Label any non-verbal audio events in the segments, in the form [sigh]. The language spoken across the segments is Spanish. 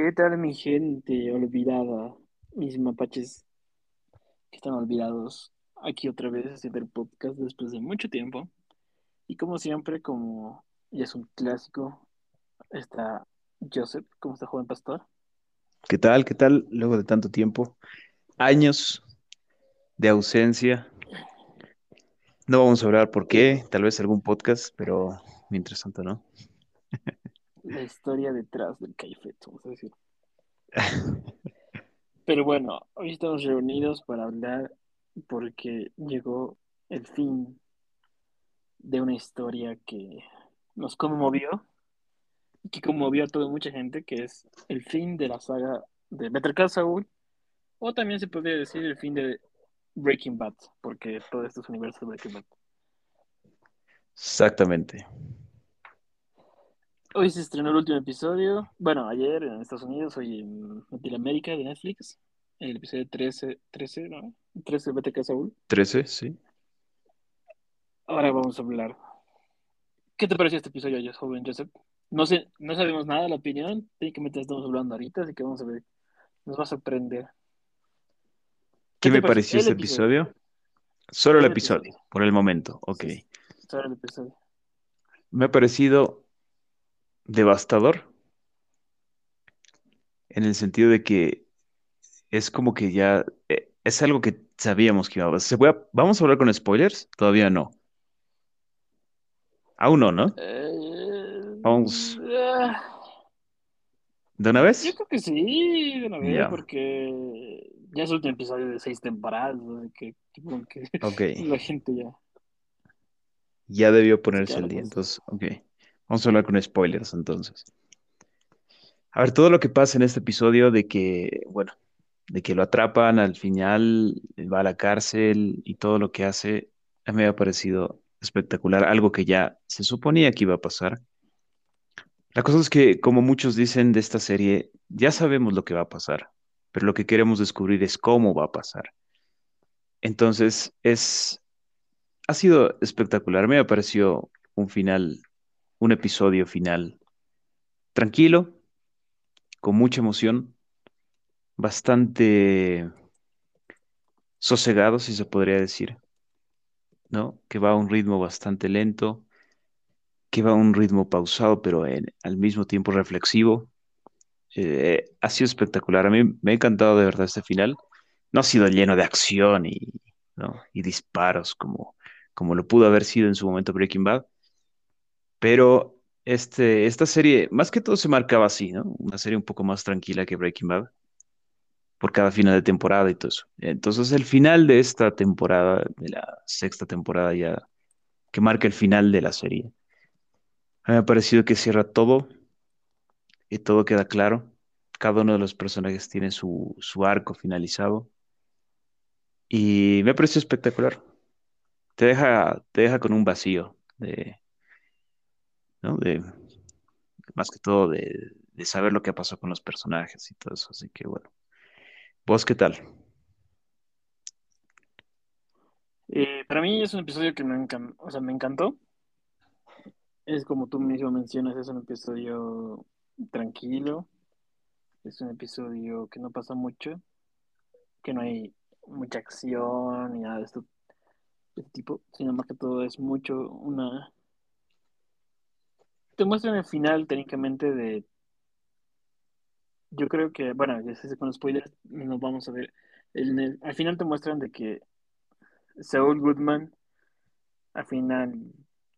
¿Qué tal mi gente olvidada? Mis mapaches que están olvidados aquí otra vez haciendo el podcast después de mucho tiempo. Y como siempre, como ya es un clásico, está Joseph, ¿cómo está joven pastor? ¿Qué tal? ¿Qué tal? Luego de tanto tiempo, años de ausencia. No vamos a hablar por qué, tal vez algún podcast, pero mientras tanto no. La historia detrás del Caifet, vamos a decir. [laughs] Pero bueno, hoy estamos reunidos para hablar porque llegó el fin de una historia que nos conmovió y que conmovió a toda mucha gente, que es el fin de la saga de Better Call Saul, o también se podría decir el fin de Breaking Bad, porque todo esto es universo de Breaking Bad. Exactamente. Hoy se estrenó el último episodio, bueno, ayer en Estados Unidos, hoy en Latinoamérica de Netflix, el episodio 13, 13, ¿no? 13 de Call Saul. 13, sí. Ahora vamos a hablar. ¿Qué te pareció este episodio, yo, joven Joseph? No sé, no sabemos nada de la opinión, técnicamente estamos hablando ahorita, así que vamos a ver. Nos va a sorprender. ¿Qué, me pareció este episodio? episodio? Solo el El episodio, episodio. por el momento, ok. Solo el episodio. Me ha parecido devastador en el sentido de que es como que ya eh, es algo que sabíamos que iba a pasar. ¿Se puede- ¿Vamos a hablar con spoilers? Todavía no. Aún no, ¿no? Eh, Vamos. ah, ¿De una yo vez? creo que sí, de una vez, Ya, porque ya es el último episodio de seis temporadas, así que [laughs] la gente ya Ya debió se ponerse queda al día, entonces, ok. Vamos a hablar con spoilers entonces. A ver, todo lo que pasa en este episodio de que, bueno, de que lo atrapan al final, va a la cárcel y todo lo que hace, me ha parecido espectacular, algo que ya se suponía que iba a pasar. La cosa es que, como muchos dicen de esta serie, ya sabemos lo que va a pasar, pero lo que queremos descubrir es cómo va a pasar. Entonces, es, ha sido espectacular. Me pareció un final, un episodio final tranquilo, con mucha emoción, bastante sosegado, si se podría decir, ¿no? Que va a un ritmo bastante lento, que va a un ritmo pausado, pero al mismo tiempo reflexivo. Eh, ha sido espectacular. A mí me ha encantado de verdad este final. No ha sido lleno de acción y, ¿no? y disparos como, como lo pudo haber sido en su momento Breaking Bad, pero este, esta serie, más que todo se marcaba así, ¿no? Una serie un poco más tranquila que Breaking Bad, por cada final de temporada y todo eso. Entonces el final de esta temporada, de la sexta temporada ya, que marca el final de la serie, me ha parecido que cierra todo y todo queda claro. Cada uno de los personajes tiene su, su arco finalizado y me ha parecido espectacular. Te deja, te deja con un vacío de, ¿no? De, más que todo de, de saber lo que pasó con los personajes y todo eso. Así que bueno. ¿Vos qué tal? Eh, para mí es un episodio que me encantó, o sea, me encantó. Es como tú mismo mencionas, es un episodio tranquilo, es un episodio que no pasa mucho, que no hay mucha acción ni nada de esto, de este tipo, sino más que todo es mucho una... Te muestran el final técnicamente de... Yo creo que, bueno, ya sé, con spoilers nos vamos a ver. En el- al final te muestran de que Saul Goodman al final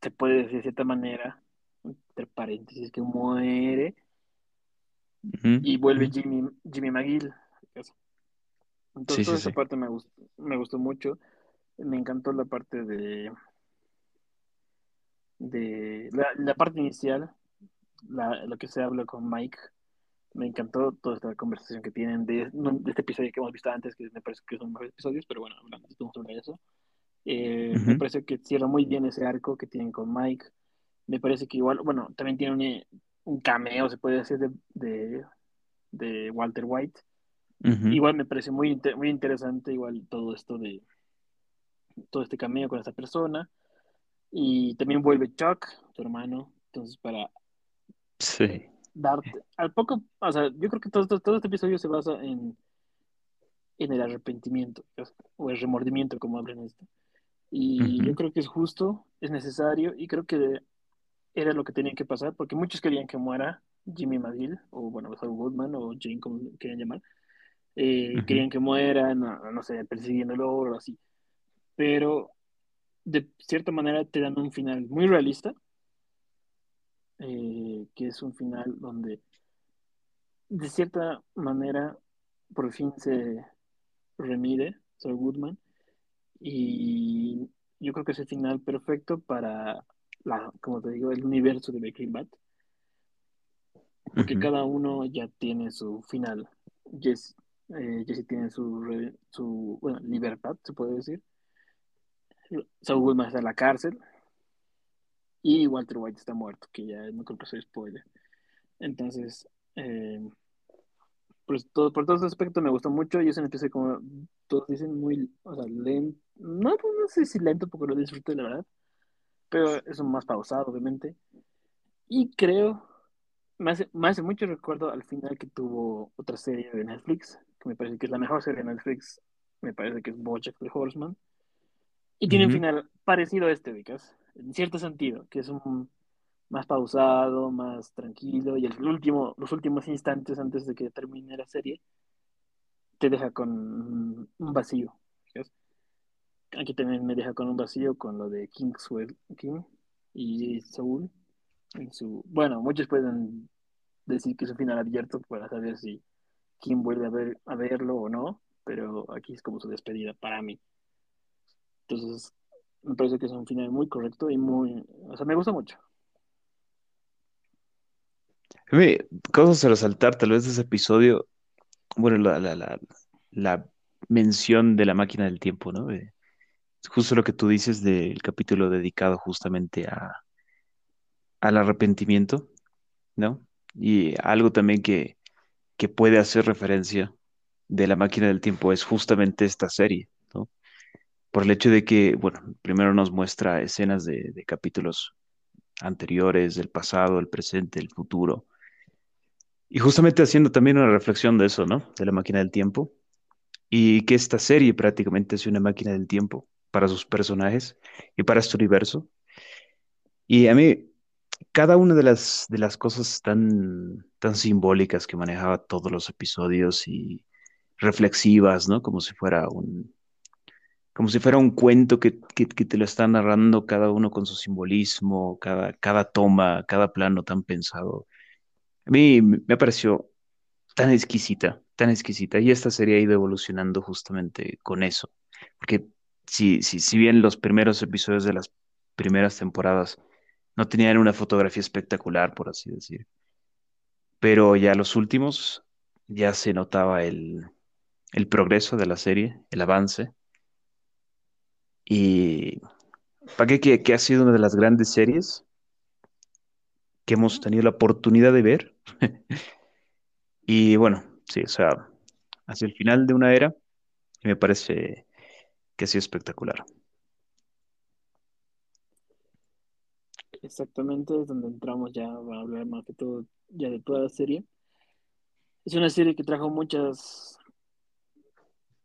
se puede decir de cierta manera, entre paréntesis, que muere y vuelve. Jimmy, Jimmy McGill. Entonces, sí, toda esa sí. parte me gustó, me gustó mucho. Me encantó la parte de, de la, la parte inicial, la, lo que se habla con Mike. Me encantó toda esta conversación que tienen de, de este episodio que hemos visto antes, que me parece que son varios episodios, pero bueno, hablando sobre eso. Eh, me Ujú, parece que cierra muy bien ese arco que tienen con Mike. Me parece que igual, bueno, también tiene un, un cameo, se puede decir, de, de, de Walter White. ujú. Igual me parece muy, muy interesante, igual todo esto de todo este cameo con esta persona. Y también vuelve Chuck, su hermano, entonces para Sí. darte, al poco, o sea, yo creo que todo, todo, todo este episodio se basa en, en el arrepentimiento, o el remordimiento, como hablan esto. Y yo Ujú, creo que es justo, es necesario, y creo que era lo que tenía que pasar, porque muchos querían que muera Jimmy McGill, o bueno, Saul Goodman, o Jane, como querían llamar, eh, ujú, querían que muera, no, no sé, persiguiéndolo o así. Pero de cierta manera te dan un final muy realista, eh, que es un final donde de cierta manera por fin se remide Saul Goodman y yo creo que es el final perfecto para la, como te digo, el universo de Breaking Bad, porque cada uno ya tiene su final. Jesse, eh, Jesse tiene su, re- su bueno, libertad, se puede decir. Saul Goodman está en la cárcel. Y Walter White está muerto, que ya no creo que sea spoiler. Entonces, eh, pues todo, por todo ese aspecto me gustó mucho. Y es un episodio como todos dicen muy, o sea, lento, no, no sé si lento porque lo disfruté la verdad, pero es más pausado obviamente. Y creo, me hace, me hace mucho recuerdo al final que tuvo otra serie de Netflix, que me parece que es la mejor serie de Netflix, me parece que es BoJack the Horseman, y tiene un final parecido a este, Vicas, en cierto sentido, que es un más pausado, más tranquilo, y el último, los últimos instantes antes de que termine la serie te deja con un vacío. Aquí también me deja con un vacío con lo de Kingswell King y Saul. En su, bueno, muchos pueden decir que es un final abierto para saber si Kim vuelve a, ver, a verlo o no, pero aquí es como su despedida para mí. Entonces, me parece que es un final muy correcto y muy, o sea, me gusta mucho. Cosas a resaltar, tal vez de ese episodio, bueno, la, la, la, la mención de la máquina del tiempo, ¿no? Eh, justo lo que tú dices del capítulo dedicado justamente a, al arrepentimiento, ¿no? Y algo también que, que puede hacer referencia de la máquina del tiempo es justamente esta serie. Por el hecho de que, bueno, primero nos muestra escenas de, capítulos anteriores, del pasado, el presente, el futuro, y justamente haciendo también una reflexión de eso, ¿no? De la máquina del tiempo, y que esta serie prácticamente es una máquina del tiempo para sus personajes y para este universo. Y a mí, cada una de las, de las cosas tan, tan simbólicas que manejaba todos los episodios y reflexivas, ¿no? Como si fuera un, como si fuera un cuento que, que, que te lo está narrando cada uno con su simbolismo, cada, cada toma, cada plano tan pensado. A mí me pareció tan exquisita, tan exquisita. Y esta serie ha ido evolucionando justamente con eso. Porque si, si, si bien los primeros episodios de las primeras temporadas no tenían una fotografía espectacular, por así decir, pero ya los últimos ya se notaba el, el progreso de la serie, el avance. Y para qué que, que ha sido una de las grandes series que hemos tenido la oportunidad de ver. [laughs] Y bueno, sí, o sea, hacia el final de una era, me parece que ha sido espectacular. Exactamente, es donde entramos ya a hablar más que todo ya de toda la serie. Es una serie que trajo muchas,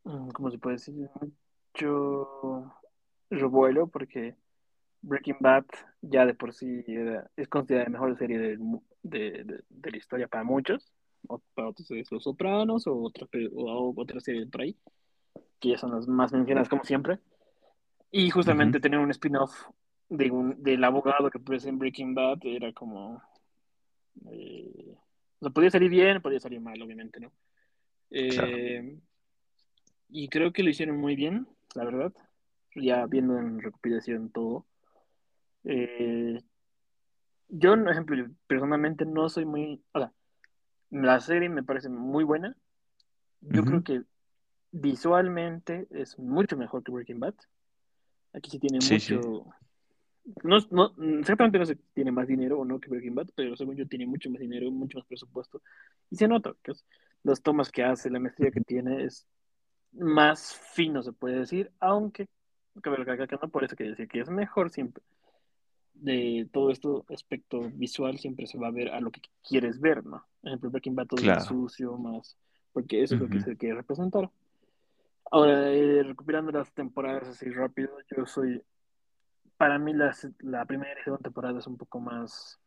mm, ¿cómo se puede decir? Mucho revuelo porque Breaking Bad ya de por sí era- es considerada la mejor serie de, de- de la historia para muchos, o para otros es Los Sopranos o otras o otras series por ahí, que ya son las más mencionadas como siempre. Y justamente tener un spin-off de un, del abogado que aparece en Breaking Bad era como... eh, o sea, podía salir bien, podía salir mal, obviamente, ¿no? claro. Eh, y creo que lo hicieron muy bien, la verdad. Ya viendo en recopilación todo. Eh, yo, por ejemplo, personalmente no soy muy... O sea, la serie me parece muy buena. Yo creo que visualmente es mucho mejor que Breaking Bad. Aquí sí tiene Sí, sí. mucho... No, no, exactamente no sé si tiene más dinero o no que Breaking Bad, pero según yo tiene mucho más dinero, mucho más presupuesto. Y se nota que es- las tomas que hace, la maestría que tiene es más fino, se puede decir, aunque que no por eso que decir que es mejor siempre. de todo esto aspecto visual siempre se va a ver a lo que quieres ver, ¿no? Por ejemplo, Breaking Bad todo más sucio, más... Porque eso es lo que se quiere representar. Ahora, eh, recuperando las temporadas así rápido, yo soy... Para mí las- la primera y segunda temporada es un poco más...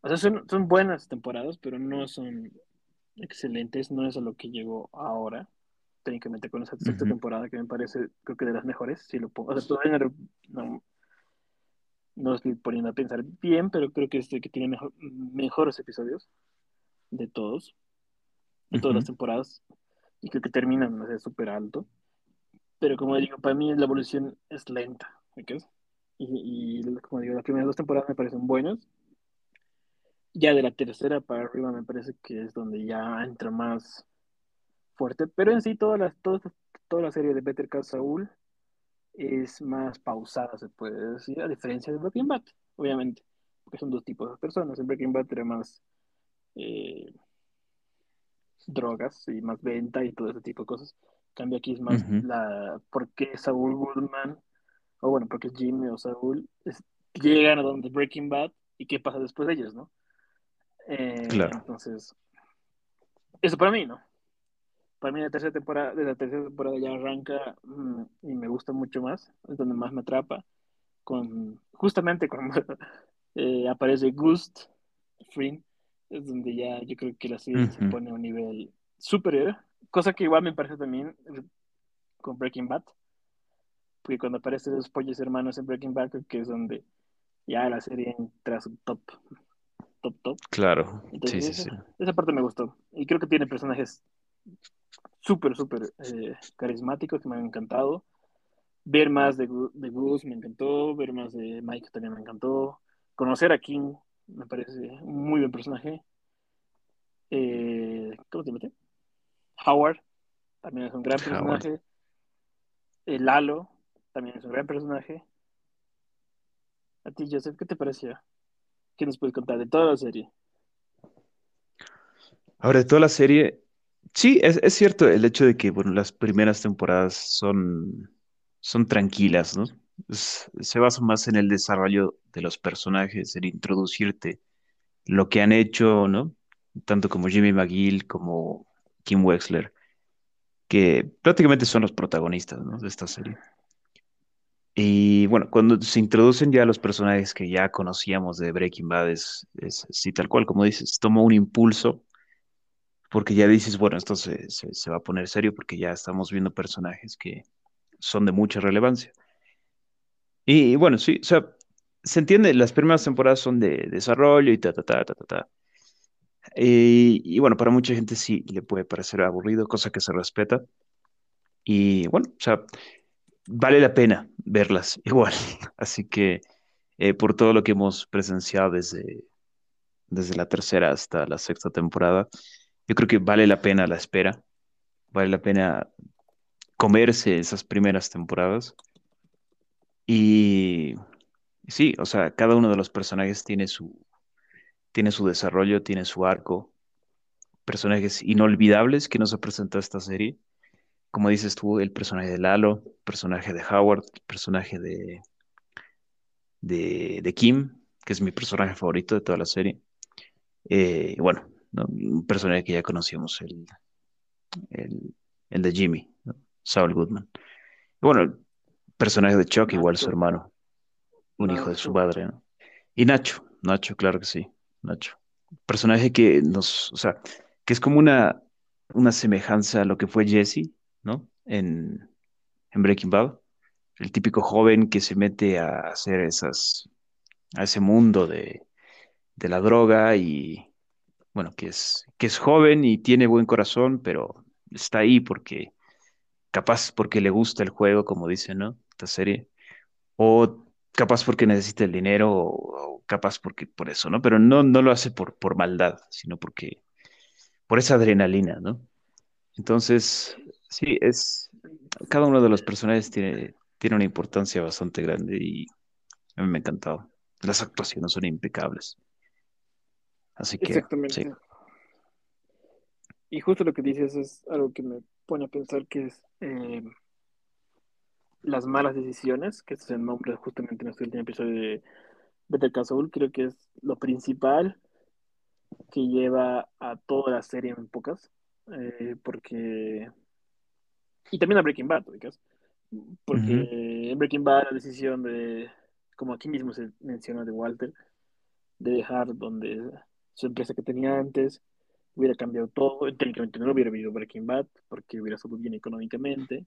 O sea, son, son buenas temporadas, pero no son excelentes, no es a lo que llegó ahora. Técnicamente con esa sexta temporada que me parece, creo que de las mejores, si lo pongo. O sea, todavía no, estoy poniendo a pensar bien, pero creo que es el que tiene mejor, mejores episodios de todos, de todas las temporadas, y creo que terminan no sé, súper alto. Pero como digo, para mí la evolución es lenta, ¿ok? Y, y como digo, las primeras dos temporadas me parecen buenas. Ya de la tercera para arriba me parece que es donde ya entra más fuerte. Pero en sí, toda la, toda, toda la serie de Better Call Saul es más pausada, se puede decir, a diferencia de Breaking Bad, obviamente. Porque son dos tipos de personas. En Breaking Bad era más eh, drogas y más venta y todo ese tipo de cosas. En cambio aquí es más la por qué Saul Goodman, o bueno, porque Jimmy o Saul es- llegan a donde Breaking Bad y qué pasa después de ellos, ¿no? Eh, Claro. entonces, eso para mí, ¿no? Para mí la tercera temporada, de la tercera temporada ya arranca mm, y me gusta mucho más, es donde más me atrapa, con justamente cuando [laughs] eh, aparece Gust Fring, es donde ya yo creo que la serie se pone a un nivel superior, cosa que igual me parece también con Breaking Bad, porque cuando aparecen los pollos hermanos en Breaking Bad, creo que es donde ya la serie entra a su top, top, top. Claro. Sí, sí, Entonces sí. esa, esa parte me gustó. Y creo que tiene personajes súper, súper eh, carismáticos que me han encantado. Ver más de, de Gus me encantó, ver más de Mike también me encantó. Conocer a King me parece un muy buen personaje. Eh, ¿Cómo se llama? Howard también es un gran Howard. personaje. Eh, Lalo también es un gran personaje. A ti, Joseph, ¿qué te pareció? ¿Qué nos puedes contar de toda la serie? Ahora, de toda la serie, sí, es, cierto el hecho de que, bueno, las primeras temporadas son, son tranquilas, ¿no? Se basa más en el desarrollo de los personajes, en introducirte lo que han hecho, ¿no? Tanto como Jimmy McGill como Kim Wexler, que prácticamente son los protagonistas, ¿no? de esta serie. Y bueno, cuando se introducen ya los personajes que ya conocíamos de Breaking Bad, es, es sí, tal cual, como dices, toma un impulso porque ya dices, bueno, esto se, se, se va a poner serio porque ya estamos viendo personajes que son de mucha relevancia. Y, y bueno, sí, o sea, se entiende, las primeras temporadas son de desarrollo y ta, ta, ta, ta, ta, ta. Y, y bueno, para mucha gente sí le puede parecer aburrido, cosa que se respeta. Y bueno, o sea, vale la pena verlas [laughs] igual. Así que eh, por todo lo que hemos presenciado desde, desde la tercera hasta la sexta temporada, yo creo que vale la pena la espera, vale la pena comerse esas primeras temporadas. Y sí, o sea, cada uno de los personajes tiene su, tiene su desarrollo, tiene su arco, personajes inolvidables que nos ha presentado esta serie. Como dices tú, el personaje de Lalo, el personaje de Howard, el personaje de, de, de Kim, que es mi personaje favorito de toda la serie. Eh, bueno, ¿no? un personaje que ya conocíamos, el, el, el de Jimmy, ¿no? Saul Goodman. Y bueno, el personaje de Chuck, igual su hermano, un hijo de su padre, ¿no? Y Nacho, Nacho, claro que sí, Nacho. Personaje que nos, o sea, que es como una, una semejanza a lo que fue Jesse, ¿no? En, en Breaking Bad. El típico joven que se mete a hacer esas, a ese mundo de, de la droga y, bueno, que es, que es joven y tiene buen corazón, pero está ahí porque, capaz porque le gusta el juego, como dice, ¿no? Esta serie. O capaz porque necesita el dinero, o, capaz porque por eso, ¿no? Pero no, no lo hace por, por maldad, sino porque, por esa adrenalina, ¿no? Entonces, sí, es, cada uno de los personajes tiene, tiene una importancia bastante grande y a mí me ha encantado. Las actuaciones son impecables. Así que, sí. exactamente. Y justo lo que dices es algo que me pone a pensar que es, eh, las malas decisiones, que ese es el nombre justamente en este último episodio de Better Call Saul, creo que es lo principal que lleva a toda la serie en pocas, eh, porque... Y también a Breaking Bad, porque en Breaking Bad la decisión de, como aquí mismo se menciona de Walter, de dejar donde su empresa que tenía antes, hubiera cambiado todo, técnicamente no hubiera habido Breaking Bad, porque hubiera sido bien económicamente,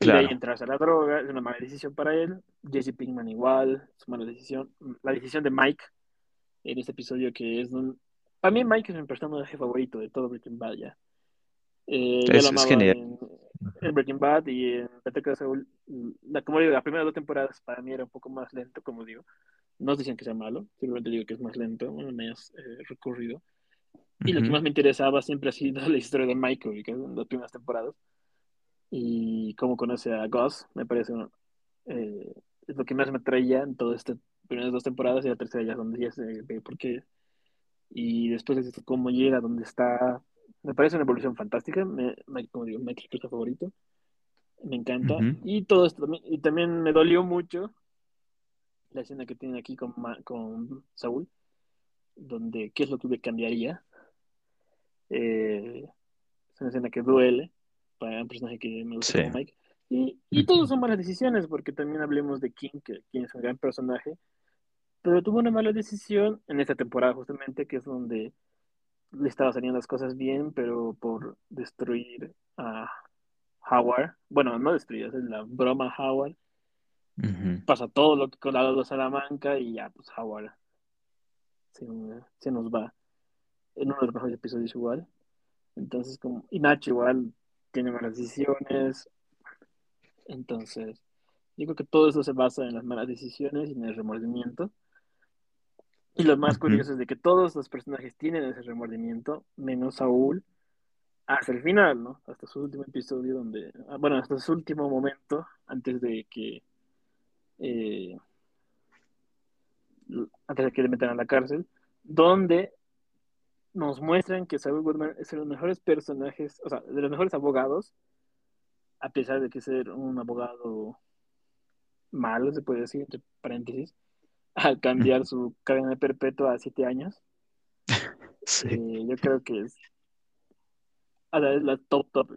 y de ahí Claro. entrarse a la droga, es una mala decisión para él, Jesse Pinkman igual, es una mala decisión, la decisión de Mike en este episodio que es un... Para mí Mike es mi personaje favorito de todo Breaking Bad ya. Eh, lo Es, es genial. en, en Breaking Bad y en Better Call Saul. La, como digo, las primeras dos temporadas para mí era un poco más lento, como digo. No dicen que sea malo, simplemente digo que es más lento, bueno, menos eh, recurrido. Y lo que más me interesaba siempre ha sido [laughs] la historia de Michael, que en las primeras temporadas. Y cómo conoce a Gus, me parece eh, es lo que más me traía en todas estas primeras dos temporadas y la tercera ya es donde ya se ve por qué. Y después de cómo llega, dónde está. Me parece una evolución fantástica. Me, me- como digo, mi actor favorito. Me encanta. ujú. Y todo esto también, y también me dolió mucho la escena que tiene aquí con, con Saúl, donde qué es lo que cambiaría. Eh, es una escena que duele para un personaje que me gusta Sí. como Mike. Y, y todos son malas decisiones, porque también hablemos de King, que King es un gran personaje, pero tuvo una mala decisión en esta temporada justamente, que es donde le estaba saliendo las cosas bien, pero por destruir a Howard, bueno, no destruir, es la broma Howard, pasa todo lo que con la de Salamanca y ya, pues Howard se, se nos va en uno de los mejores episodios igual. Entonces, como, y Nacho igual tiene malas decisiones, entonces, yo creo que todo eso se basa en las malas decisiones y en el remordimiento. Y lo más curioso es de que todos los personajes tienen ese remordimiento, menos Saúl, hasta el final, ¿no? Hasta su último episodio donde, ah, bueno, hasta su último momento, antes de que, eh, antes de que le metan a la cárcel, donde nos muestran que Saúl Goodman es de los mejores personajes, o sea, de los mejores abogados, a pesar de que ser un abogado malo, se puede decir, entre paréntesis, al cambiar su cadena perpetua a siete años, [laughs] Sí. eh, yo creo que es, a la, es la top top,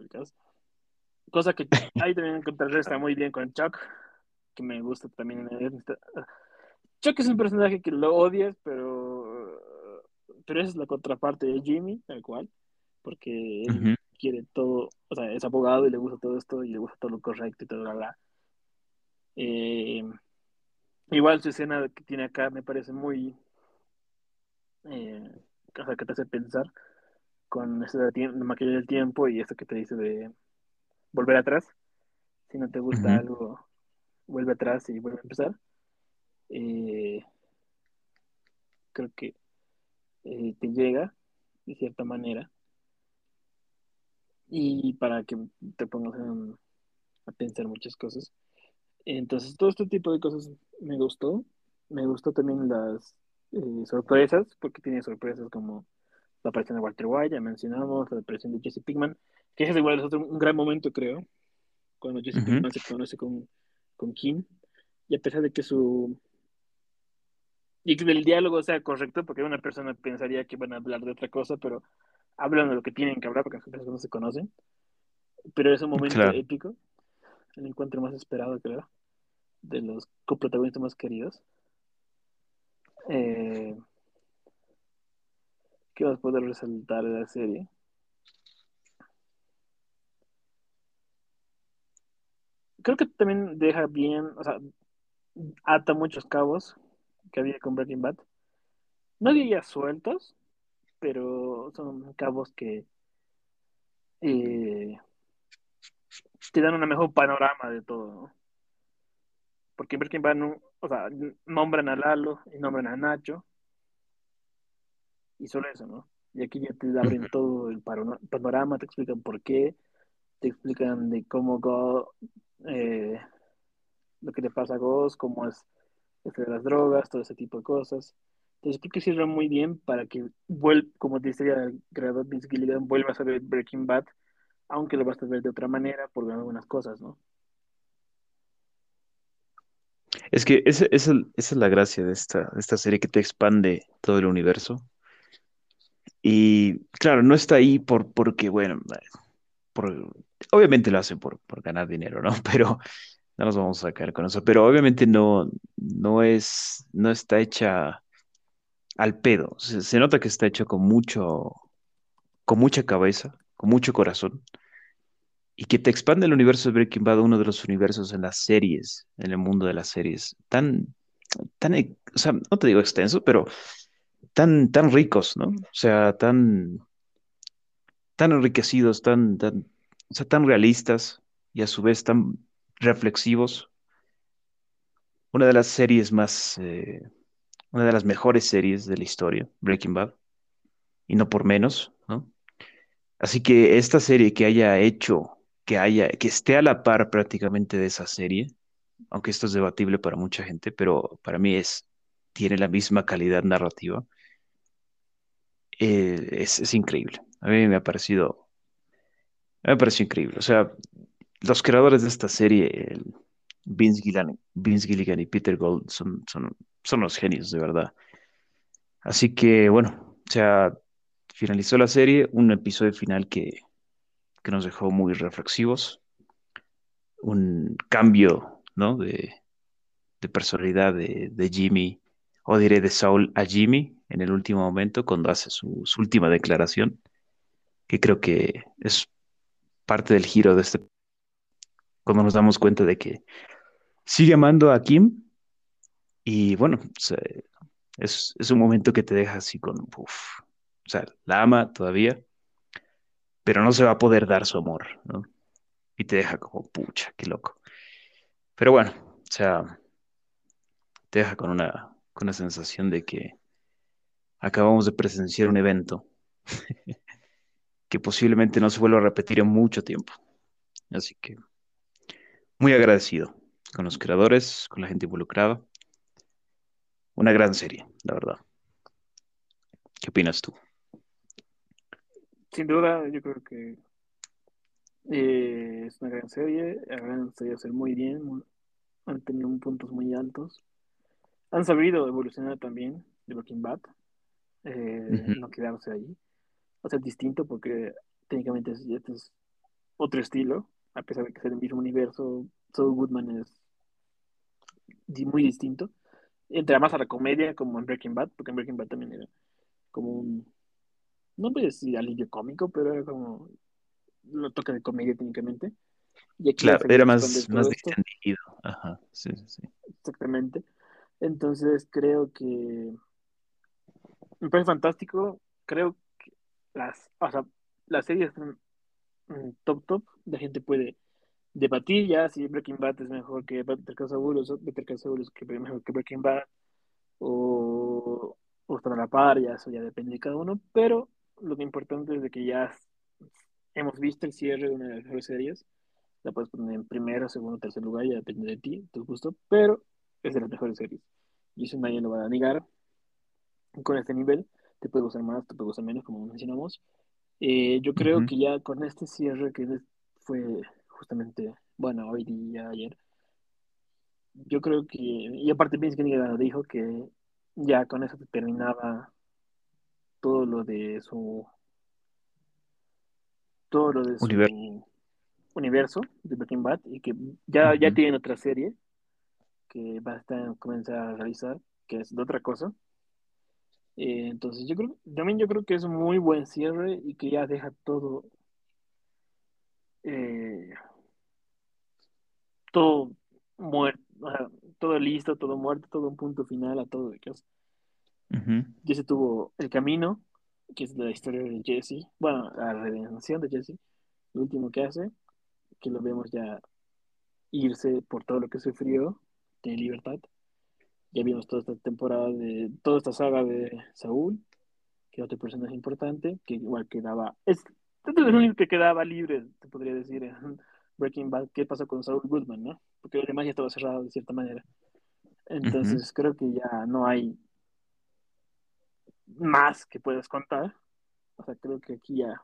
cosa que ahí también contrarresta muy bien con Chuck, que me gusta también. Chuck es un personaje que lo odias, pero, pero esa es la contraparte de Jimmy, tal cual, porque él Ujú, quiere todo, o sea, es abogado y le gusta todo esto y le gusta todo lo correcto y todo, bla, bla. Eh, igual su escena que tiene acá me parece muy, eh, o sea, que te hace pensar con eso de, de maquillaje del tiempo y esto que te dice de volver atrás. Si no te gusta algo, vuelve atrás y vuelve a empezar. Eh, creo que eh, te llega de cierta manera y para que te pongas en- a pensar muchas cosas. Entonces, todo este tipo de cosas me gustó. Me gustó también las eh, sorpresas, porque tiene sorpresas como la aparición de Walter White, ya mencionamos, la aparición de Jesse Pinkman, que ese igual es otro, un gran momento, creo, cuando Jesse ujú. Pinkman se conoce con, con Kim, y a pesar de que su y que el diálogo sea correcto, porque una persona pensaría que van a hablar de otra cosa, pero hablan de lo que tienen que hablar porque las personas no se conocen. Pero es un momento Claro. épico, el encuentro más esperado, creo, de los coprotagonistas más queridos. Eh, ¿Qué más puedo resaltar de la serie? Creo que también deja bien, o sea, ata muchos cabos que había con Breaking Bad. No diría sueltos, pero son cabos que eh, te dan un mejor panorama de todo, ¿no? Porque Breaking Bad, no, o sea, nombran a Lalo y nombran a Nacho, y solo eso, ¿no? Y aquí ya te abren todo el panorama, te explican por qué, te explican de cómo Go, eh, lo que le pasa a Ghost, cómo es de las drogas, todo ese tipo de cosas. Entonces creo que sirve muy bien para que, vuel como te decía el creador Vince Gilligan, vuelvas a ver Breaking Bad, aunque lo vas a ver de otra manera por algunas cosas, ¿no? Es que esa, es la gracia de esta, serie que te expande todo el universo. Y claro, no está ahí por, porque, bueno, obviamente lo hacen por, ganar dinero, ¿no? [laughs] Pero no nos vamos a sacar con eso. Pero obviamente no, no es, no está hecha al pedo. Se, se nota que está hecha con mucho, con mucha cabeza, con mucho corazón. Y que te expande el universo de Breaking Bad, uno de los universos en las series, en el mundo de las series, tan, tan, e- o sea, no te digo extenso, pero tan, tan ricos, ¿no? O sea, tan, tan enriquecidos, tan, tan, o sea, tan realistas y a su vez tan reflexivos. Una de las series más, eh, una de las mejores series de la historia, Breaking Bad, y no por menos, ¿no? Así que esta serie que haya hecho, que haya, que esté a la par prácticamente de esa serie, aunque esto es debatible para mucha gente, pero para mí es, tiene la misma calidad narrativa, eh, es, es increíble. A mí me ha parecido, me ha parecido increíble. O sea, los creadores de esta serie, Vince Gilligan, Vince Gilligan y Peter Gold, son, son, son los genios, de verdad. Así que, bueno, o sea, finalizó la serie, un episodio final que, que nos dejó muy reflexivos, un cambio, ¿no? De, personalidad de, Jimmy, o diré de Saul a Jimmy en el último momento, cuando hace su, última declaración, que creo que es parte del giro de este, cuando nos damos cuenta de que sigue amando a Kim y bueno, es, es un momento que te deja así con, uf, o sea, la ama todavía, pero no se va a poder dar su amor, ¿no? Y te deja como, pucha, qué loco. Pero bueno, o sea, te deja con una, con una sensación de que acabamos de presenciar un evento [laughs] que posiblemente no se vuelva a repetir en mucho tiempo. Así que muy agradecido con los creadores, con la gente involucrada. Una gran serie, la verdad. ¿Qué opinas tú? Sin duda, yo creo que eh, es una gran serie. Han sabido hacer muy bien, muy- han tenido puntos muy altos. Han sabido evolucionar también de Breaking Bad, eh, no quedarse ahí. O sea, es distinto porque técnicamente es, este es otro estilo, a pesar de que sea el mismo universo. Saul Goodman es muy distinto. Entra más a la comedia como en Breaking Bad, porque en Breaking Bad también era como un, no voy a decir alivio cómico, pero era como lo toca de comedia técnicamente. Y aquí ha Claro, era más, más distendido. Ajá, sí, sí, sí. exactamente. Entonces creo que me parece fantástico. Creo que las, o sea, las series son mm, top top. La gente puede debatir ya si Breaking Bad es mejor que Better Call Saul o Better Call Saul es que- mejor que Breaking Bad o, o están a la par, ya eso ya depende de cada uno. Pero lo que importante es de que ya hemos visto el cierre de una de las mejores series. La puedes poner en primero, segundo, tercer lugar, ya depende de ti, tu gusto, pero es de las mejores series. Y eso nadie lo va a negar. Con este nivel, te puede gustar más, te puede gustar menos, como mencionamos. Eh, yo creo Ujú. que ya con este cierre que fue justamente, bueno, hoy día, ayer, yo creo que, y aparte Vince Gilligan dijo que ya con eso terminaba todo lo de su, todo lo de su universo de Breaking Bad y que ya, ya Ujú. tienen otra serie que va a estar, comenzar a realizar, que es de otra cosa. Eh, entonces yo creo, también yo creo que es un muy buen cierre y que ya deja todo, eh, todo muerto, todo listo, todo muerto, todo un punto final a todo de que Ujú. ya se tuvo el camino, que es la historia de Jesse, bueno, la redención de Jesse, lo último que hace, que lo vemos ya irse por todo lo que sufrió, de libertad. Ya vimos toda esta temporada de, toda esta saga de Saúl, que otro personaje importante, que igual quedaba, es, es el único que quedaba libre, te podría decir, en Breaking Bad, qué pasó con Saúl Goodman, ¿no? Porque lo demás ya estaba cerrado de cierta manera. Entonces creo que ya no hay más que puedas contar. O sea, creo que aquí ya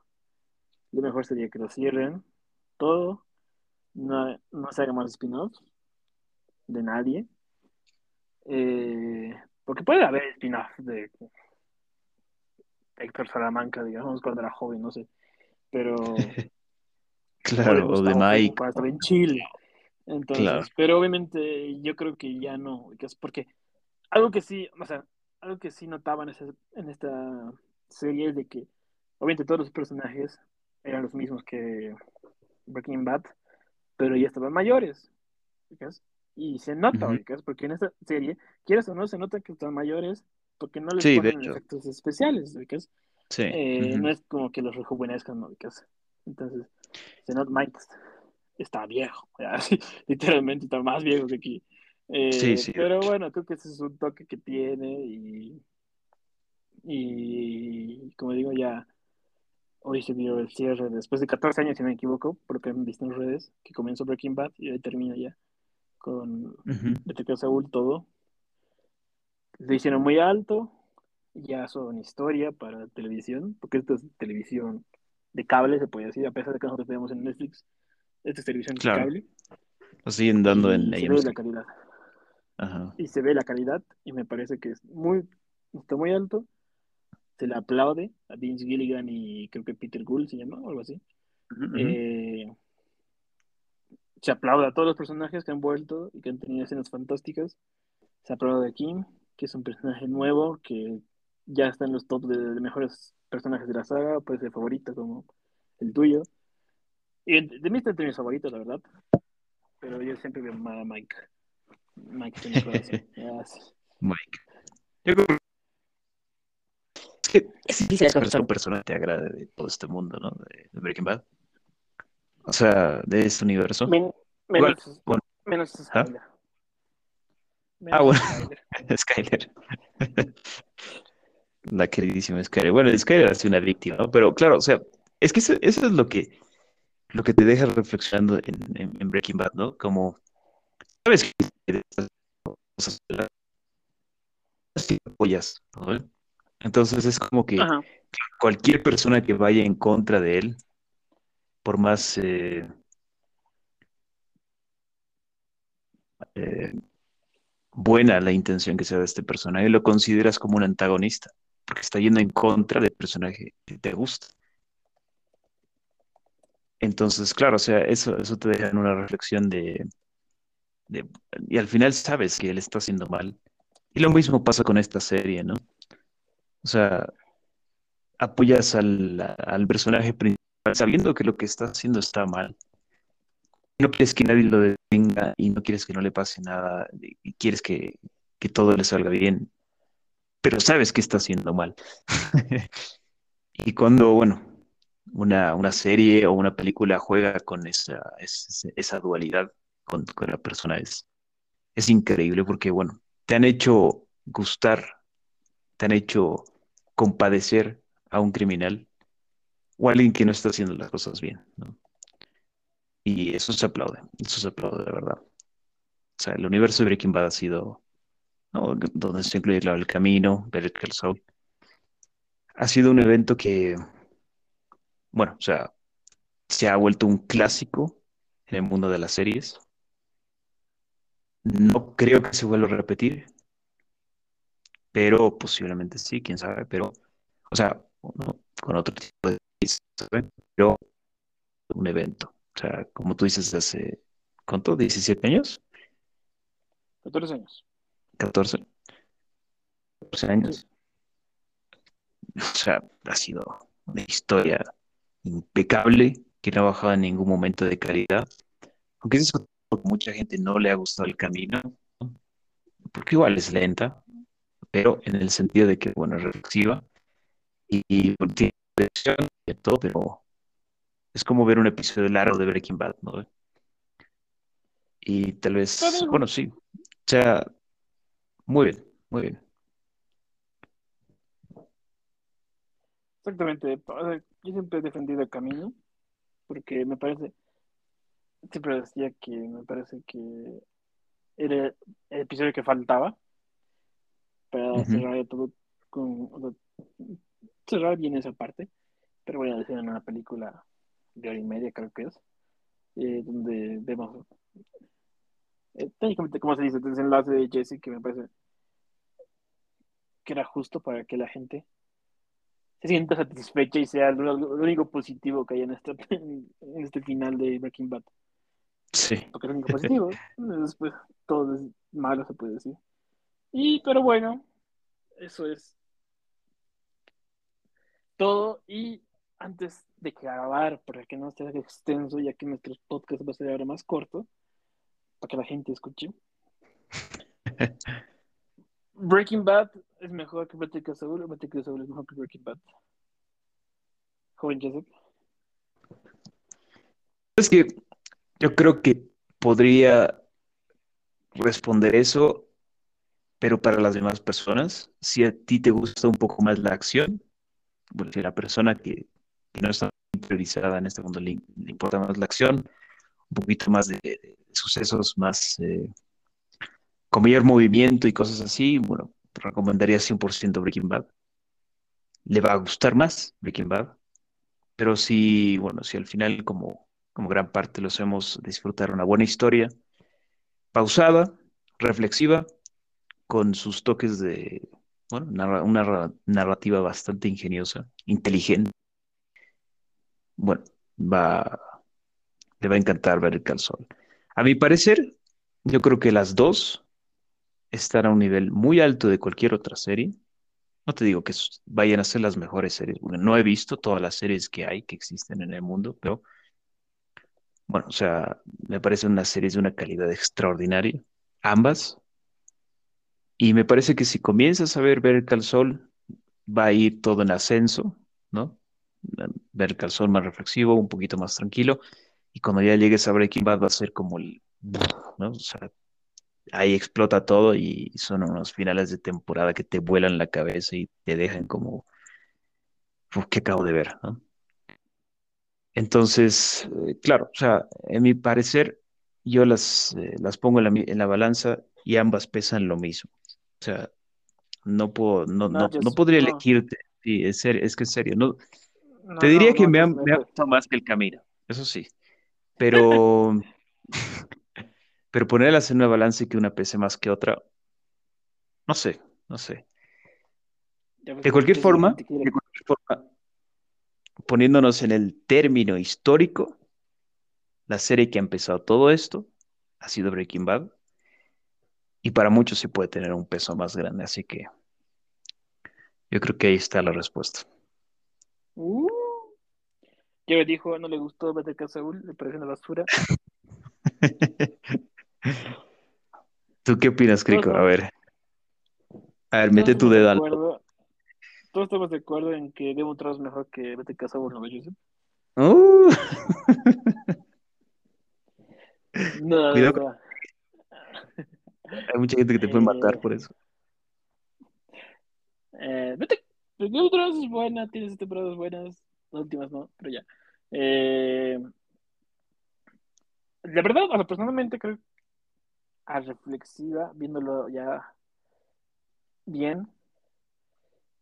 lo mejor sería que lo cierren todo, no, no se haga más spin-offs de nadie, Eh, porque puede haber spin-off de Héctor Salamanca, digamos, cuando era joven, no sé. Pero. [laughs] Claro, o de Mike. Estaba en Chile. Entonces, Claro. pero obviamente yo creo que ya no, porque algo que sí, o sea, algo que sí notaba en, esa- en esta serie es de que obviamente todos los personajes eran los mismos que Breaking Bad, pero ya estaban mayores. Y se nota. ¿ubicas? Porque en esta serie, quieres o no, se nota que están mayores porque no les Sí, ponen efectos especiales. Eh, no es como que los rejuvenezcan, ¿no? Entonces, se nota Mike está viejo, [laughs] sí, literalmente está más viejo que aquí. Sí, Eh, sí, de pero bueno, creo que ese es un toque que tiene y, y como digo, ya hoy se vio el cierre después de 14 años, si no me equivoco, porque han visto en redes que comenzó Breaking Bad y hoy termina ya con Ujú. Better Call Saul, todo. Lo hicieron muy alto, ya son historia para televisión, porque esto es televisión de cable, se puede decir, a pesar de que nosotros vemos en Netflix, esto es televisión de cable Lo siguen dando en la calidad. Ajá. y se ve la calidad y me parece que es muy, está muy alto. Se le aplaude a Vince Gilligan y creo que Peter Gould se llama o algo así. Eh, se aplaude a todos los personajes que han vuelto y que han tenido escenas fantásticas. Se aplaude a Kim, que es un personaje nuevo que ya está en los top de, de mejores personajes de la saga, puede ser favorito como el tuyo. Y de mí está entre mis favoritos, la verdad. Pero yo siempre veo a Mike. [laughs] Mike. Yo creo que es que es difícil encontrar un personaje que te agrade de todo este mundo, ¿no? De, de Breaking Bad. O sea, de este universo. Men- Igual, menos, bueno, menos ¿ah? Skyler. Ah, Menos bueno. Skyler. [laughs] [laughs] La queridísima Skyler. Bueno, Skyler ha sido una víctima, ¿no? Pero claro, o sea, es que eso, eso es lo que, lo que te deja reflexionando en, en- en Breaking Bad, ¿no? Como, sabes que de estas cosas apoyas, ¿no? Entonces es como que Ajá. cualquier persona que vaya en contra de él, por más eh, eh, buena la intención que sea de este personaje, lo consideras como un antagonista, porque está yendo en contra del personaje que te gusta. Entonces, claro, o sea, eso, eso te deja en una reflexión de, de- y al final sabes que él está haciendo mal. Y lo mismo pasa con esta serie, ¿no? O sea, apoyas al, al personaje principal sabiendo que lo que está haciendo está mal. No quieres que nadie lo detenga y no quieres que no le pase nada y quieres que, que todo le salga bien, pero sabes que está haciendo mal. [laughs] Y cuando, bueno, una, una serie o una película juega con esa, esa, esa dualidad con, la persona, es, es increíble porque, bueno, te han hecho gustar, te han hecho compadecer a un criminal o alguien que no está haciendo las cosas bien. Y eso se aplaude, eso se aplaude de verdad. O sea, el universo de Breaking Bad ha sido, ¿no? donde se incluye, El Camino, Better Call ha sido un evento que, bueno, o sea, se ha vuelto un clásico en el mundo de las series. No creo que se vuelva a repetir, pero posiblemente sí, quién sabe, pero, o sea, con otro tipo de pero un evento. O sea, como tú dices, hace, ¿cuánto? ¿17 años? 14 años. ¿14? 14 Sí. años. [laughs] O sea, ha sido una historia impecable que no ha bajado en ningún momento de calidad. Aunque eso porque mucha gente no le ha gustado el camino, ¿no? porque igual es lenta, pero en el sentido de que, bueno, es reflexiva y, y tiene y todo, pero es como ver un episodio largo de Breaking Bad, ¿no? Y tal vez, bueno, sí, o sea, muy bien, muy bien. Exactamente. Yo siempre he defendido el camino porque me parece, siempre decía que me parece que era el episodio que faltaba para cerrar todo con, o sea, cerrar bien esa parte. Pero voy a decir en una película de hora y media, creo que es, eh, donde vemos eh, técnicamente, como se dice, el desenlace de Jesse, que me parece que era justo para que la gente se sienta satisfecha y sea lo, lo único positivo que hay en este, [laughs] en este final de Breaking Bad. Sí. Porque lo único positivo. [laughs] Después todo es malo, se puede decir. Y, pero bueno, eso es todo. Y antes de grabar, para que no sea extenso, ya que nuestro podcast va a ser ahora más corto, para que la gente escuche. [laughs] Breaking Bad es mejor que Better Call Saul o Better Call Saul es mejor que Breaking Bad. Joven Joseph. Es que yo creo que podría responder eso, pero para las demás personas, si a ti te gusta un poco más la acción, bueno, si la persona que, que no está priorizada en este mundo le, le importa más la acción, un poquito más de, de sucesos más eh, con mayor movimiento y cosas así, bueno, recomendaría 100% Breaking Bad. Le va a gustar más Breaking Bad, pero si, bueno, si al final como, como gran parte lo hacemos disfrutar una buena historia, pausada, reflexiva, con sus toques de, bueno, una ra- narrativa bastante ingeniosa, inteligente, bueno, le va a encantar ver el calzón. A mi parecer, yo creo que las dos están a un nivel muy alto de cualquier otra serie. No te digo que vayan a ser las mejores series, porque no he visto todas las series que hay, que existen en el mundo, pero bueno, o sea, me parecen unas series de una calidad extraordinaria, ambas, y me parece que si comienzas a ver Better Call Saul, va a ir todo en ascenso, ¿no? Better Call Saul más reflexivo, un poquito más tranquilo, y cuando ya llegues a Breaking Bad va a ser como el, ¿no? O sea, ahí explota todo y son unos finales de temporada que te vuelan la cabeza y te dejan como, "Uf, ¿qué acabo de ver? ¿no? Entonces, eh, claro, o sea, en mi parecer, yo las, eh, las pongo en la, en la balanza y ambas pesan lo mismo. O sea, no puedo, no, No, no, no podría elegirte. Sí, es ser- es que en serio, no, te diría que me ha, me ha gustado más que el camino, eso sí, pero, [laughs] pero ponerlas en una balanza y que una pese más que otra, no sé, no sé. De cualquier forma, de cualquier forma, poniéndonos en el término histórico, la serie que ha empezado todo esto ha sido Breaking Bad y para muchos sí puede tener un peso más grande, así que yo creo que ahí está la respuesta. Uh, ya me dijo, no le gustó Better Call Saul, le pareció una basura. [laughs] ¿Tú qué opinas, Crico? A ver, a ver, mete tu dedo al... todos estamos de acuerdo en que of Thrones es mejor que Call Saul, ¿no, Joseph? Uh, No, cuidado, con- verdad. hay mucha gente que te puede matar por eso. eh, of Thrones es buena, tiene temporadas buenas, las últimas no, pero ya. Eh, la verdad, o sea, personalmente creo a reflexiva, viéndolo ya bien,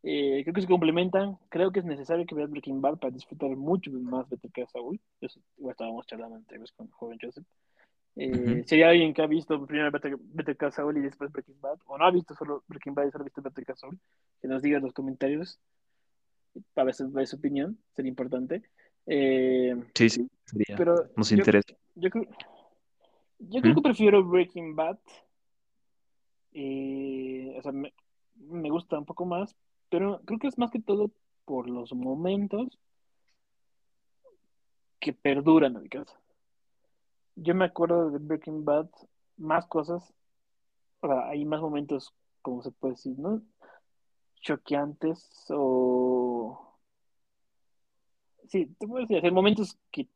eh, creo que se complementan. Creo que es necesario que veas Breaking Bad para disfrutar mucho más Better Call Saul. Eso igual estábamos charlando antes con joven Joseph. Eh, Ujú. si hay alguien que ha visto primero Better, Better Call Saul y después Breaking Bad, o no ha visto solo Breaking Bad y solo ha visto Better Call Saul, que nos diga en los comentarios para ver su, ver su opinión, sería importante. Eh, Sí, sí, sería, pero nos yo, interesa. yo, creo, yo creo que prefiero Breaking Bad. eh, o sea, me, me gusta un poco más, pero creo que es más que todo por los momentos que perduran en mi casa. Yo me acuerdo de Breaking Bad más cosas, o sea, hay más momentos, como se puede decir, ¿no? Choqueantes o... Sí, te puedo decir, hay momentos que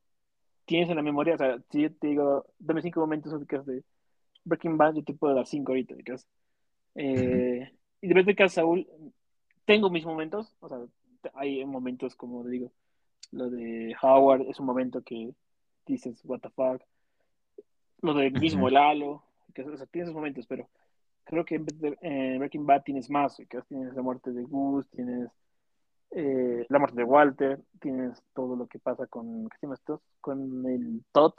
tienes en la memoria, o sea, si yo te digo, dame cinco momentos de Breaking Bad, yo te puedo dar cinco ahorita, ubicas. Ujú. Eh, y de Better Call Saul, tengo mis momentos, o sea, hay momentos como digo, lo de Howard es un momento que dices, what the fuck, lo del mismo. Lalo, que, o sea, tienes esos momentos, pero creo que en en Breaking Bad tienes más, que tienes la muerte de Gus, tienes eh, la muerte de Walter, tienes todo lo que pasa con, ¿qué esto? Con el Todd,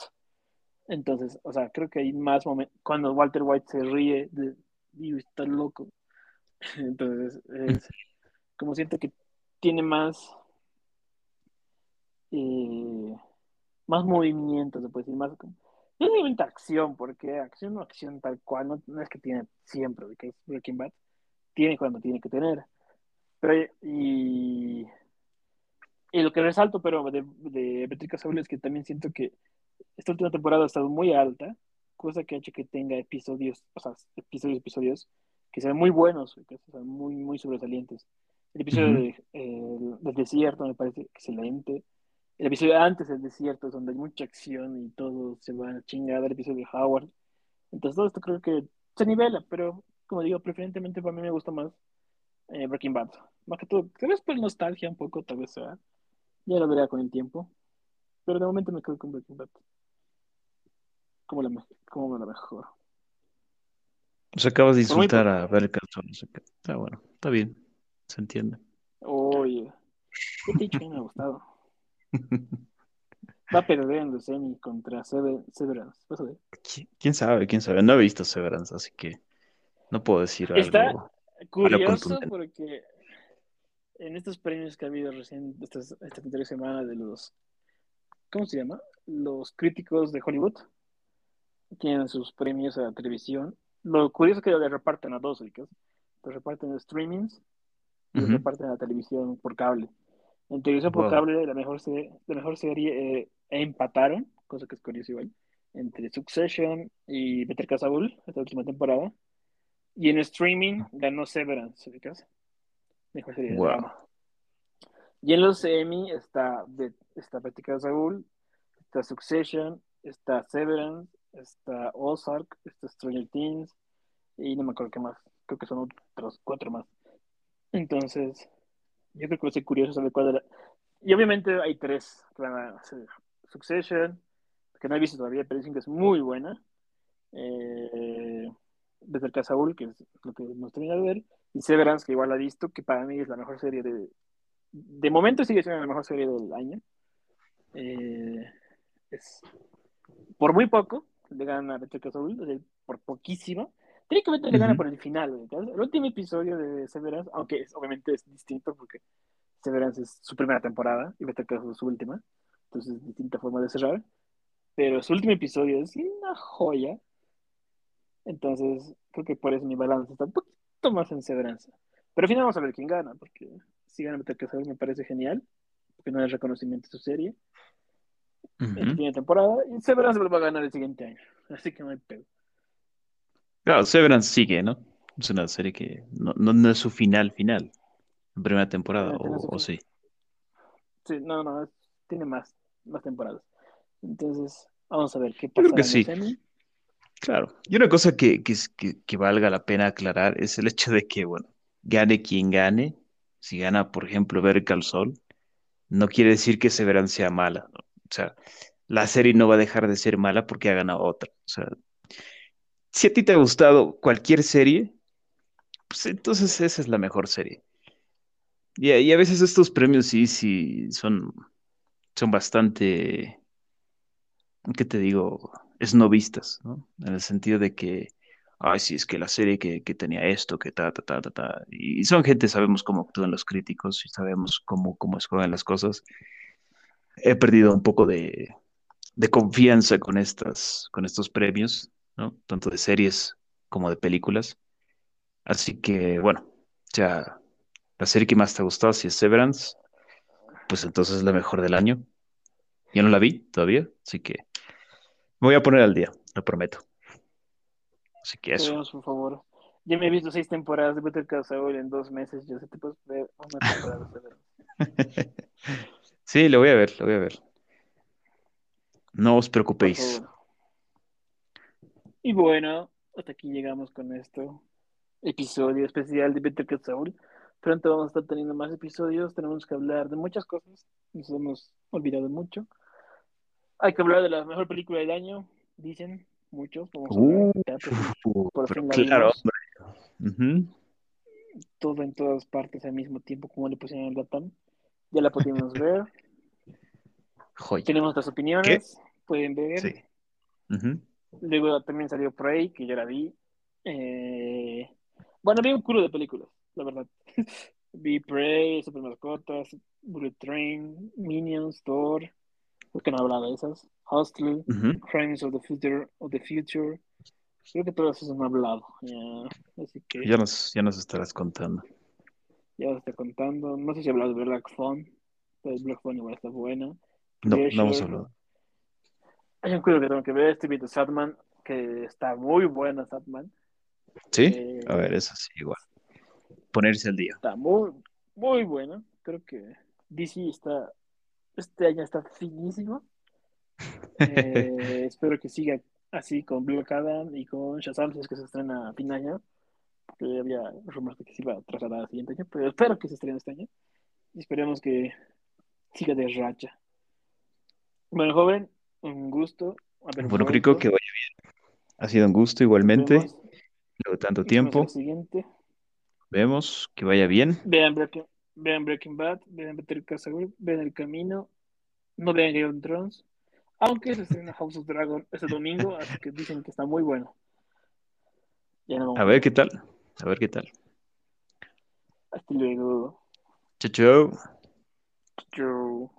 Entonces, o sea, creo que hay más momentos. Cuando Walter White se ríe, de, está loco. [laughs] Entonces, es como siento que tiene más. Eh, más movimiento, se puede decir, más. No es realmente acción, porque acción o acción tal cual, no, no es que tiene siempre, que es Breaking Bad. Tiene cuando tiene que tener. Pero, y, y lo que resalto, pero de, de Beatriz Saúl es que también siento que esta última temporada ha estado muy alta, cosa que ha hecho que tenga episodios, o sea, episodios, episodios que sean muy buenos, que sean muy, muy sobresalientes. El episodio de, eh, del desierto me parece excelente. El episodio antes del desierto es donde hay mucha acción y todo se va a chingar. El episodio de Howard. Entonces todo esto creo que se nivela, pero como digo, preferentemente para mí me gusta más eh, Breaking Bad. Más que todo, tal vez por nostalgia un poco, tal vez sea. Ya lo veré con el tiempo. Pero de momento me quedo con Breaking Bad. Como la, como la mejor. Pues acabas de insultar a que- Está bueno, está bien, se entiende. Oye, ¿qué dicho me ha gustado? Va a perder en los semi contra Sever- Severance. Vas a ver. ¿Qui- ¿Quién sabe? ¿Quién sabe? No he visto Severance, así que no puedo decir Está algo, curioso porque en estos premios que ha habido recién, estas, esta tres semanas de los, ¿cómo se llama? Los críticos de Hollywood tienen sus premios a televisión. Lo curioso es que le reparten a dos, ubicas. Los reparten en streamings y los Ujú. reparten a televisión por cable. En televisión por Wow. cable, la mejor serie, la mejor serie eh, empataron, cosa que es curioso igual, entre Succession y Better Call Saul, esta última temporada. Y en streaming ganó Severance, ubicas. Mejor serie de Wow. drama. Y en los Emmy está, está Better Call Saul, está Succession, está Severance, está Ozark, está Stranger Things, y no me acuerdo qué más. Creo que son otros cuatro más. Entonces, yo creo que va a curioso saber cuál era. Y obviamente hay tres que van a hacer Succession, que no he visto todavía, pero dicen que es muy buena. Eh, Better Call Saul, que es lo que hemos terminado de ver. Y Severance, que igual la he visto, que para mí es la mejor serie de. De momento sigue siendo la mejor serie del año. Eh, es, por muy poco le gana a Better Call Saul, o sea, por poquísimo. Técnicamente le gana por el final. ¿verdad? El último episodio de Severance, aunque es- obviamente es distinto porque Severance es su primera temporada y Better Call es su última. Entonces es distinta forma de cerrar. Pero su último episodio es una joya. Entonces creo que por eso mi balance está un poquito más en Severance. Pero al final vamos a ver quién gana, porque si gana Better Call me parece genial, porque no es reconocimiento de su serie. En su Ujú. primera temporada, y Severance lo va a ganar el siguiente año. Así que no hay pedo. Claro, Severance sigue, ¿no? Es una serie que no, no, no es su final final, en primera temporada, no es o, sí. Sí, no, no, es- tiene más, más temporadas. Entonces, vamos a ver qué Yo creo pasa que sí, claro. Y una cosa que, que, que, que valga la pena aclarar es el hecho de que, bueno, gane quien gane, si gana, por ejemplo, Better Call Saul, no quiere decir que Severance sea mala, ¿no? O sea, la serie no va a dejar de ser mala porque ha ganado otra. O sea, si a ti te ha gustado cualquier serie, pues entonces esa es la mejor serie. Y, a- y a veces estos premios sí, sí, son, son bastante, ¿qué te digo? Esnovistas, ¿no? En el sentido de que, ay, sí, es que la serie que, que tenía esto, que ta, ta, ta, ta, ta. Y son gente, sabemos cómo actúan los críticos y sabemos cómo, cómo escogen las cosas. He perdido un poco de, de confianza con estas, con estos premios, ¿no? Tanto de series como de películas. Así que, bueno, ya la serie que más te ha gustado, si es Severance, pues entonces es la mejor del año. Yo no la vi todavía, así que me voy a poner al día, lo prometo. Así que eso. Esperemos, por favor. Ya me he visto seis temporadas de Better Call Saul en dos meses. Yo sé que puedes ver una temporada de Severance. [laughs] Sí, lo voy a ver, lo voy a ver. No os preocupéis. Y bueno, hasta aquí llegamos con esto. Episodio especial de Better Call Saul. Pronto vamos a estar teniendo más episodios. Tenemos que hablar de muchas cosas. Nos hemos olvidado mucho. Hay que hablar de la mejor película del año, dicen muchos. Vamos a hablar. Uh, por fin la claro, vimos. hombre. Ujú. todo en todas partes al mismo tiempo, como le pusieron en el Latam. Ya la pudimos [laughs] ver. Joya. Tenemos nuestras opiniones. Pueden ver. Sí. Ujú. Luego también salió Prey, que yo la vi. Eh, Bueno, vi un culo de películas, la verdad. [laughs] Vi Prey, Super Mascotas, Bullet Train, Minions, Thor. ¿Por qué no hablaba de esas? Hostel, Ujú. Crimes of the Future, of the Future. Creo que todas esas han hablado. ya. Así que Ya nos, ya nos estarás contando. ya os estoy contando. No sé si he hablado de Black Phone. Pero Black Phone igual está buena. No, no hemos hablado. Hay un culo que tengo que ver. Estoy viendo Sadman, que está muy buena Sadman. ¿Sí? Eh, A ver, eso sí, igual. Ponerse al día. Está muy, muy buena. Creo que DC está. Este año está finísimo. [laughs] Eh, espero que siga así con Black Adam y con Shazam, si es que se estrena a fin de año. Porque había rumores de que se iba a trasladar al siguiente año, pero espero que se estrene este año. Y esperemos que siga de racha. Bueno, joven, un gusto. Bueno. Crico, que vaya bien. Ha sido un gusto igualmente. Luego de tanto tiempo. siguiente. Vemos, que vaya bien. Vean Breaking, vean Breaking Bad, vean Better Call Saul, vean El Camino, no vean Game of Thrones, aunque se estrena House of Dragon este domingo, así que dicen que está muy bueno. Ya no A ver qué tal. A ver qué tal. Hasta luego. Chao, chao. Chau.